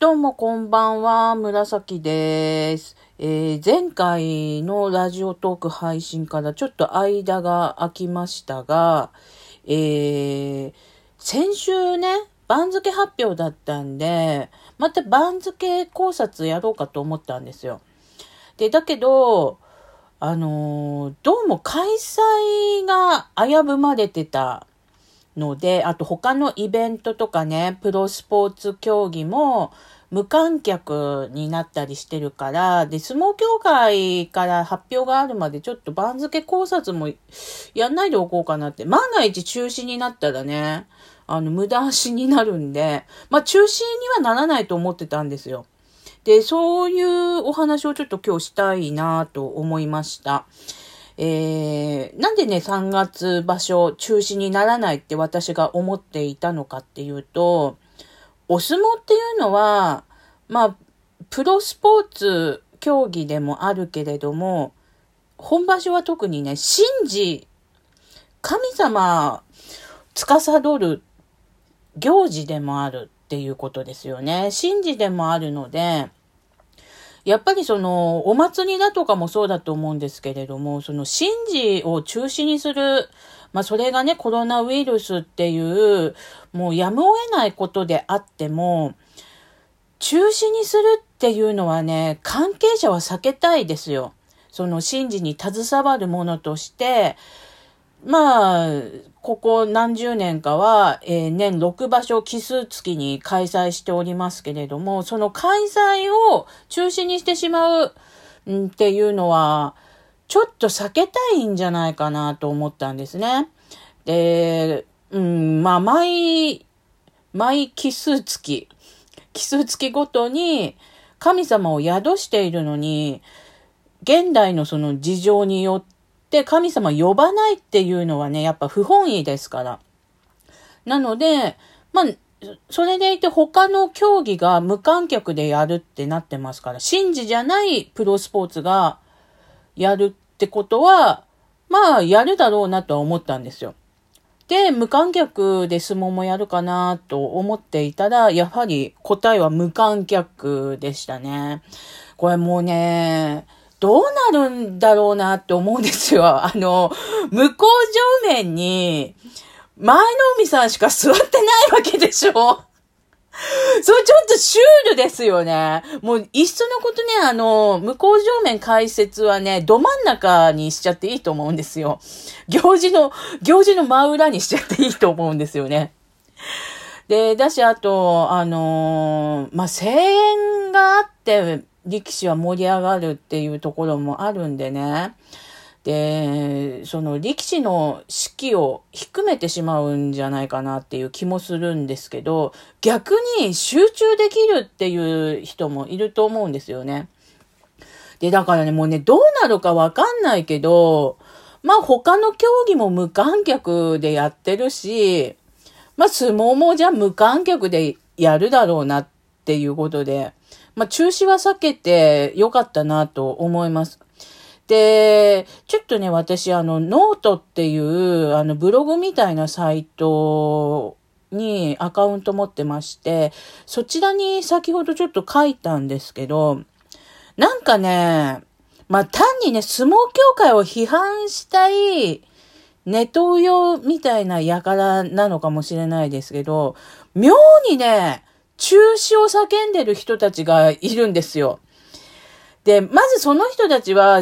どうもこんばんは、紫です。えー、前回のラジオトーク配信からちょっと間が空きましたが、えー、先週ね、番付発表だったんで、また番付考察やろうかと思ったんですよ。で、だけど、あのー、どうも開催が危ぶまれてたので、あと他のイベントとかね、プロスポーツ競技も無観客になったりしてるから、で、相撲協会から発表があるまでちょっと番付考察もやんないでおこうかなって。万が一中止になったらね、あの、無駄足になるんで、まあ中止にはならないと思ってたんですよ。で、そういうお話をちょっと今日したいなと思いました。えー、なんでね、3月場所中止にならないって私が思っていたのかっていうと、お相撲っていうのは、まあ、プロスポーツ競技でもあるけれども、本場所は特にね、神事、神様、司る行事でもあるっていうことですよね。神事でもあるので、やっぱりその、お祭りだとかもそうだと思うんですけれども、その神事を中止にする、まあそれがね、コロナウイルスっていう、もうやむを得ないことであっても、中止にするっていうのはね、関係者は避けたいですよ。その神事に携わるものとして、まあ、ここ何十年かは、えー、年6場所奇数月に開催しておりますけれども、その開催を中止にしてしまうっていうのは、ちょっと避けたいんじゃないかなと思ったんですね。で、うん、まあ、毎、毎奇数月、奇数月ごとに神様を宿しているのに、現代のその事情によってって神様呼ばないっていうのはね、やっぱ不本意ですから。なので、まあ、それでいて他の競技が無観客でやるってなってますから、神事じゃないプロスポーツがやるってことは、まあ、やるだろうなとは思ったんですよ。で、無観客で相撲もやるかなと思っていたら、やはり答えは無観客でしたね。これもうね、どうなるんだろうなって思うんですよ。あの、向こう上面に、前の海さんしか座ってないわけでしょ それちょっとシュールですよね。もう、いっそのことね、あの、向こう上面解説はね、ど真ん中にしちゃっていいと思うんですよ。行事の、行事の真裏にしちゃっていいと思うんですよね。で、だし、あと、あのー、まあ、声援があって、力士は盛り上がるっていうところもあるんでね。で、その力士の士気を低めてしまうんじゃないかなっていう気もするんですけど、逆に集中できるっていう人もいると思うんですよね。で、だからね、もうね、どうなるかわかんないけど、まあ他の競技も無観客でやってるし、まあ相撲もじゃあ無観客でやるだろうなっていうことで、まあ、中止は避けてよかったなと思います。で、ちょっとね、私、あの、ノートっていう、あの、ブログみたいなサイトにアカウント持ってまして、そちらに先ほどちょっと書いたんですけど、なんかね、まあ、単にね、相撲協会を批判したい、ネトウヨみたいな輩なのかもしれないですけど、妙にね、中止を叫んでる人たちがいるんですよ。で、まずその人たちは、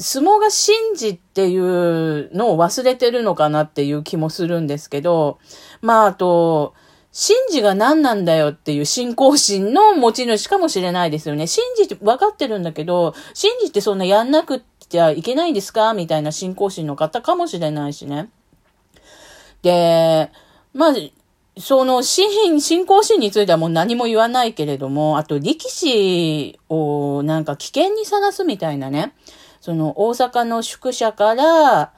相撲が神事っていうのを忘れてるのかなっていう気もするんですけど、まあ、あと、神事が何なんだよっていう信仰心の持ち主かもしれないですよね。神事って分かってるんだけど、神事ってそんなやんなくちゃいけないんですかみたいな信仰心の方かもしれないしね。で、まあ、その、信、信仰心についてはもう何も言わないけれども、あと力士をなんか危険にさらすみたいなね、その大阪の宿舎から、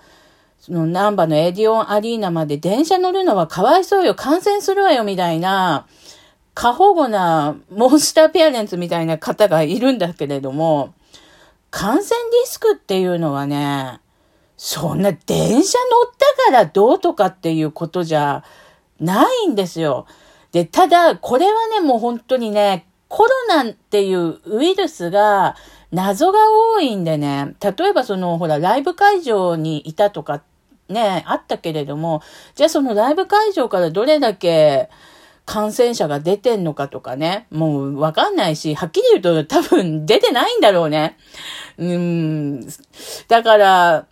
その南波のエディオンアリーナまで電車乗るのはかわいそうよ、感染するわよ、みたいな、過保護なモンスターペアレンツみたいな方がいるんだけれども、感染リスクっていうのはね、そんな電車乗ったからどうとかっていうことじゃないんですよ。で、ただ、これはね、もう本当にね、コロナっていうウイルスが謎が多いんでね、例えばその、ほら、ライブ会場にいたとかね、あったけれども、じゃあそのライブ会場からどれだけ感染者が出てんのかとかね、もうわかんないし、はっきり言うと多分出てないんだろうね。うん。だから、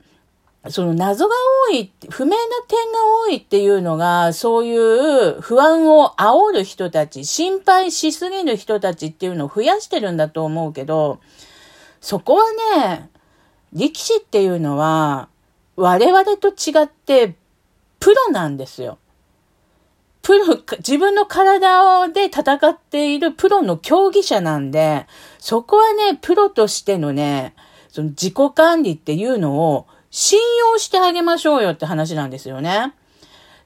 その謎が多い、不明な点が多いっていうのが、そういう不安を煽る人たち、心配しすぎる人たちっていうのを増やしてるんだと思うけど、そこはね、力士っていうのは、我々と違ってプロなんですよ。プロ、自分の体で戦っているプロの競技者なんで、そこはね、プロとしてのね、その自己管理っていうのを信用してあげましょうよって話なんですよね。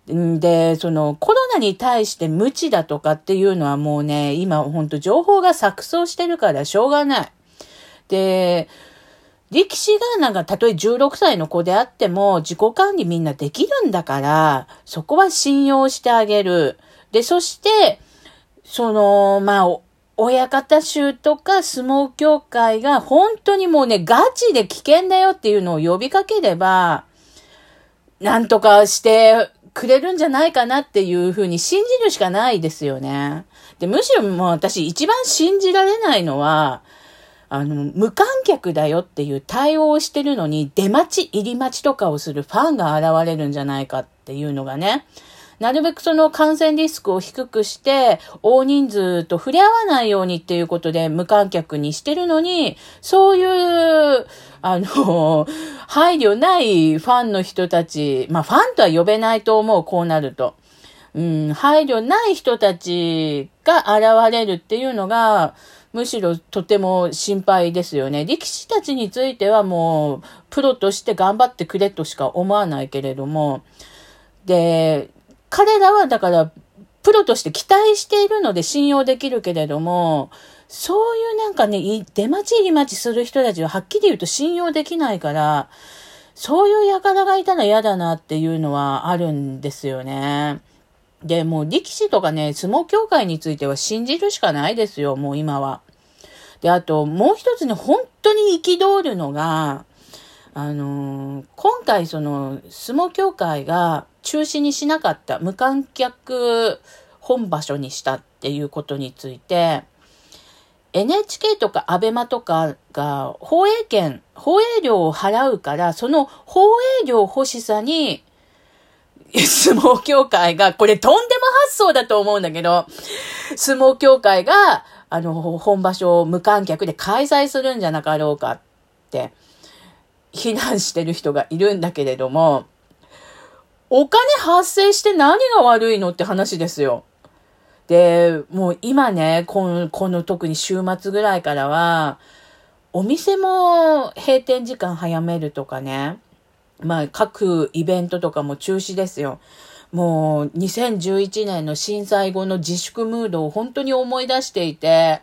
で、そのコロナに対して無知だとかっていうのはもうね、今ほんと情報が錯綜してるからしょうがない。で、力士がなんか、たとえ16歳の子であっても、自己管理みんなできるんだから、そこは信用してあげる。で、そして、その、まあ、親方衆とか相撲協会が本当にもうね、ガチで危険だよっていうのを呼びかければ、なんとかしてくれるんじゃないかなっていうふうに信じるしかないですよね。で、むしろもう私一番信じられないのは、あの、無観客だよっていう対応をしてるのに、出待ち、入り待ちとかをするファンが現れるんじゃないかっていうのがね、なるべくその感染リスクを低くして、大人数と触れ合わないようにっていうことで無観客にしてるのに、そういう、あの、配慮ないファンの人たち、まあファンとは呼べないと思う、こうなると。うん、配慮ない人たちが現れるっていうのが、むしろとても心配ですよね。力士たちについてはもう、プロとして頑張ってくれとしか思わないけれども、で、彼らはだから、プロとして期待しているので信用できるけれども、そういうなんかね、出待ち入り待ちする人たちははっきり言うと信用できないから、そういう輩がいたら嫌だなっていうのはあるんですよね。で、もう力士とかね、相撲協会については信じるしかないですよ、もう今は。で、あと、もう一つね、本当に憤るのが、あのー、今回その、相撲協会が中止にしなかった、無観客本場所にしたっていうことについて、NHK とか ABEMA とかが放映権、放映料を払うから、その放映料欲しさに 相撲協会が、これとんでも発想だと思うんだけど、相撲協会が、あの、本場所を無観客で開催するんじゃなかろうかって、非難してる人がいるんだけれども、お金発生して何が悪いのって話ですよ。で、もう今ね、この、この特に週末ぐらいからは、お店も閉店時間早めるとかね、まあ、各イベントとかも中止ですよ。もう、2011年の震災後の自粛ムードを本当に思い出していて、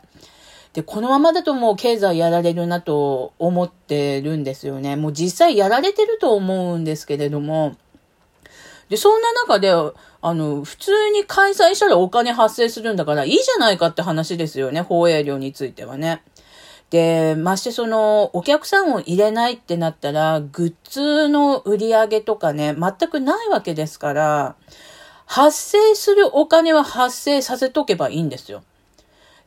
で、このままだともう経済やられるなと思ってるんですよね。もう実際やられてると思うんですけれども、で、そんな中で、あの、普通に開催したらお金発生するんだからいいじゃないかって話ですよね、放映料についてはね。で、ましてその、お客さんを入れないってなったら、グッズの売り上げとかね、全くないわけですから、発生するお金は発生させとけばいいんですよ。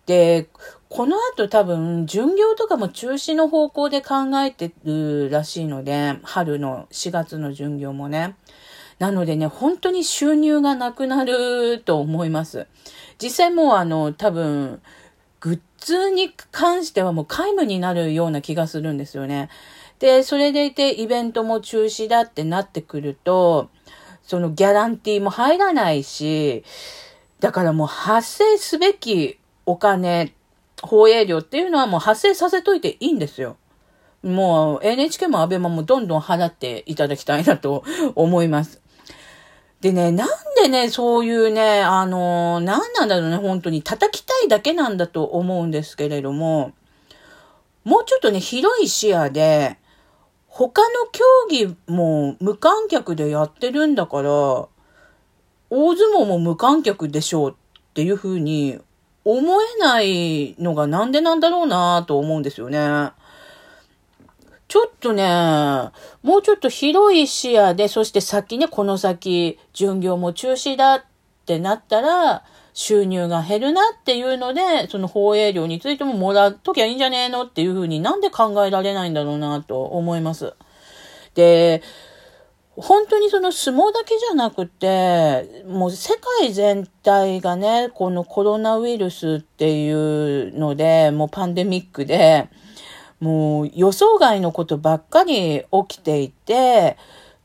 で、この後多分、巡業とかも中止の方向で考えてるらしいので、春の4月の巡業もね。なのでね、本当に収入がなくなると思います。実際もうあの、多分、グッズに関してはもう皆無になるような気がするんですよね。で、それでいてイベントも中止だってなってくると、そのギャランティーも入らないし、だからもう発生すべきお金、放映料っていうのはもう発生させといていいんですよ。もう NHK も ABEMA もどんどん払っていただきたいなと思います。でね、なんでね、そういうね、あの、なんなんだろうね、本当に叩きたいだけなんだと思うんですけれども、もうちょっとね、広い視野で、他の競技も無観客でやってるんだから、大相撲も無観客でしょうっていうふうに思えないのがなんでなんだろうなと思うんですよね。ちょっとね、もうちょっと広い視野で、そして先ね、この先、巡業も中止だってなったら、収入が減るなっていうので、その放映料についてももらっときゃいいんじゃねえのっていうふうになんで考えられないんだろうなと思います。で、本当にその相撲だけじゃなくて、もう世界全体がね、このコロナウイルスっていうので、もうパンデミックで、もう予想外のことばっかり起きていて、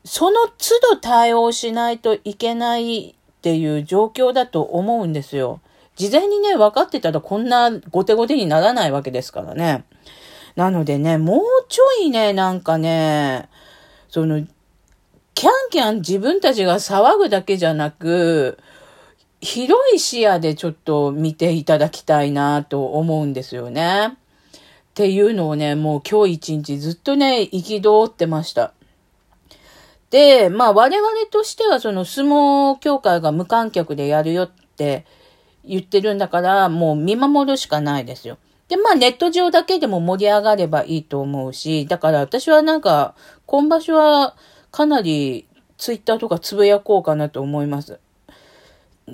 その都度対応しないといけないっていう状況だと思うんですよ。事前にね、分かってたらこんな後手後手にならないわけですからね。なのでね、もうちょいね、なんかね、その、キャンキャン自分たちが騒ぐだけじゃなく、広い視野でちょっと見ていただきたいなと思うんですよね。っていうのをね、もう今日一日ずっとね、憤ってました。で、まあ我々としてはその相撲協会が無観客でやるよって言ってるんだから、もう見守るしかないですよ。で、まあネット上だけでも盛り上がればいいと思うし、だから私はなんか、今場所はかなりツイッターとかつぶやこうかなと思います。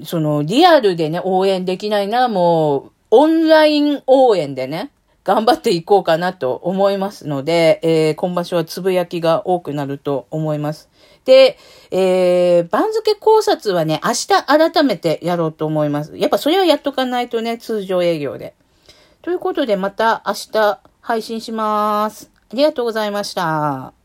そのリアルでね、応援できないならもう、オンライン応援でね、頑張っていこうかなと思いますので、えー、今場所はつぶやきが多くなると思います。で、えー、番付考察はね、明日改めてやろうと思います。やっぱそれはやっとかないとね、通常営業で。ということで、また明日配信します。ありがとうございました。